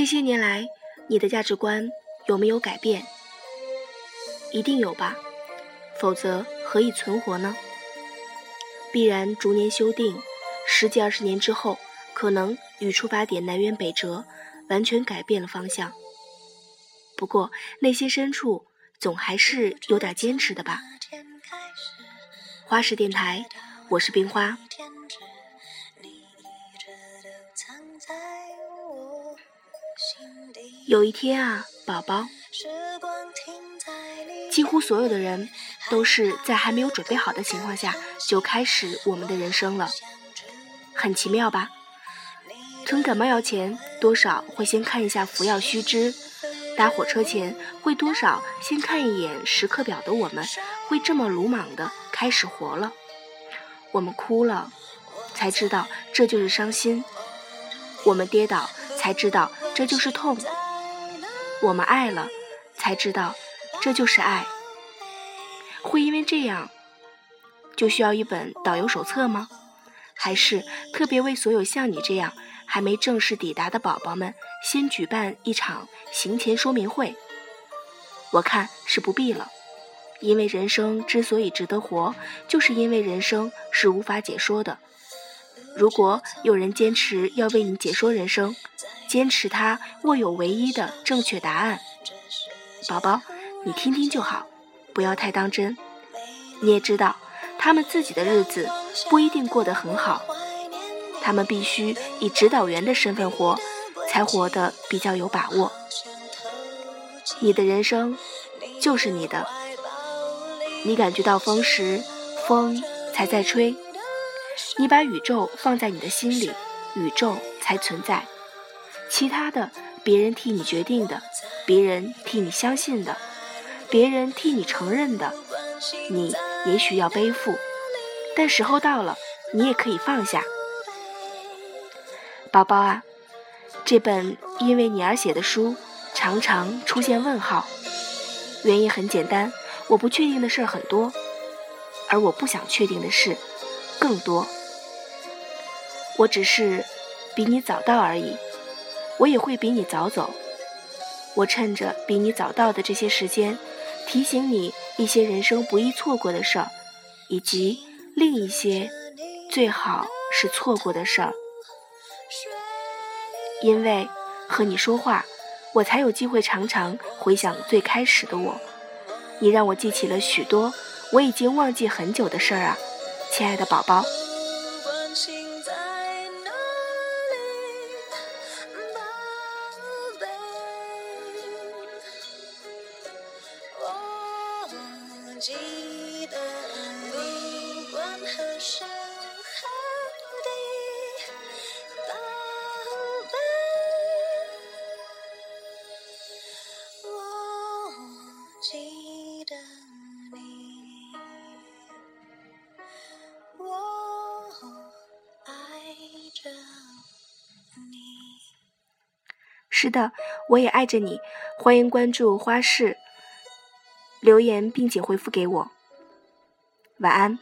这些年来，你的价值观有没有改变？一定有吧，否则何以存活呢？必然逐年修订，十几二十年之后，可能与出发点南辕北辙，完全改变了方向。不过内心深处，总还是有点坚持的吧。花式电台，我是冰花。有一天啊，宝宝，几乎所有的人都是在还没有准备好的情况下就开始我们的人生了，很奇妙吧？吞感冒药前，多少会先看一下服药须知；搭火车前，会多少先看一眼时刻表的我们，会这么鲁莽的开始活了。我们哭了，才知道这就是伤心；我们跌倒，才知道这就是痛。我们爱了，才知道这就是爱。会因为这样，就需要一本导游手册吗？还是特别为所有像你这样还没正式抵达的宝宝们，先举办一场行前说明会？我看是不必了，因为人生之所以值得活，就是因为人生是无法解说的。如果有人坚持要为你解说人生，坚持他握有唯一的正确答案，宝宝，你听听就好，不要太当真。你也知道，他们自己的日子不一定过得很好，他们必须以指导员的身份活，才活得比较有把握。你的人生就是你的，你感觉到风时，风才在吹。你把宇宙放在你的心里，宇宙才存在。其他的，别人替你决定的，别人替你相信的，别人替你承认的，你也许要背负，但时候到了，你也可以放下。宝宝啊，这本因为你而写的书，常常出现问号，原因很简单，我不确定的事儿很多，而我不想确定的事更多。我只是比你早到而已。我也会比你早走，我趁着比你早到的这些时间，提醒你一些人生不易错过的事儿，以及另一些最好是错过的事儿。因为和你说话，我才有机会常常回想最开始的我。你让我记起了许多我已经忘记很久的事儿啊，亲爱的宝宝。记得是的，我也爱着你。欢迎关注花市，留言并且回复给我。晚安。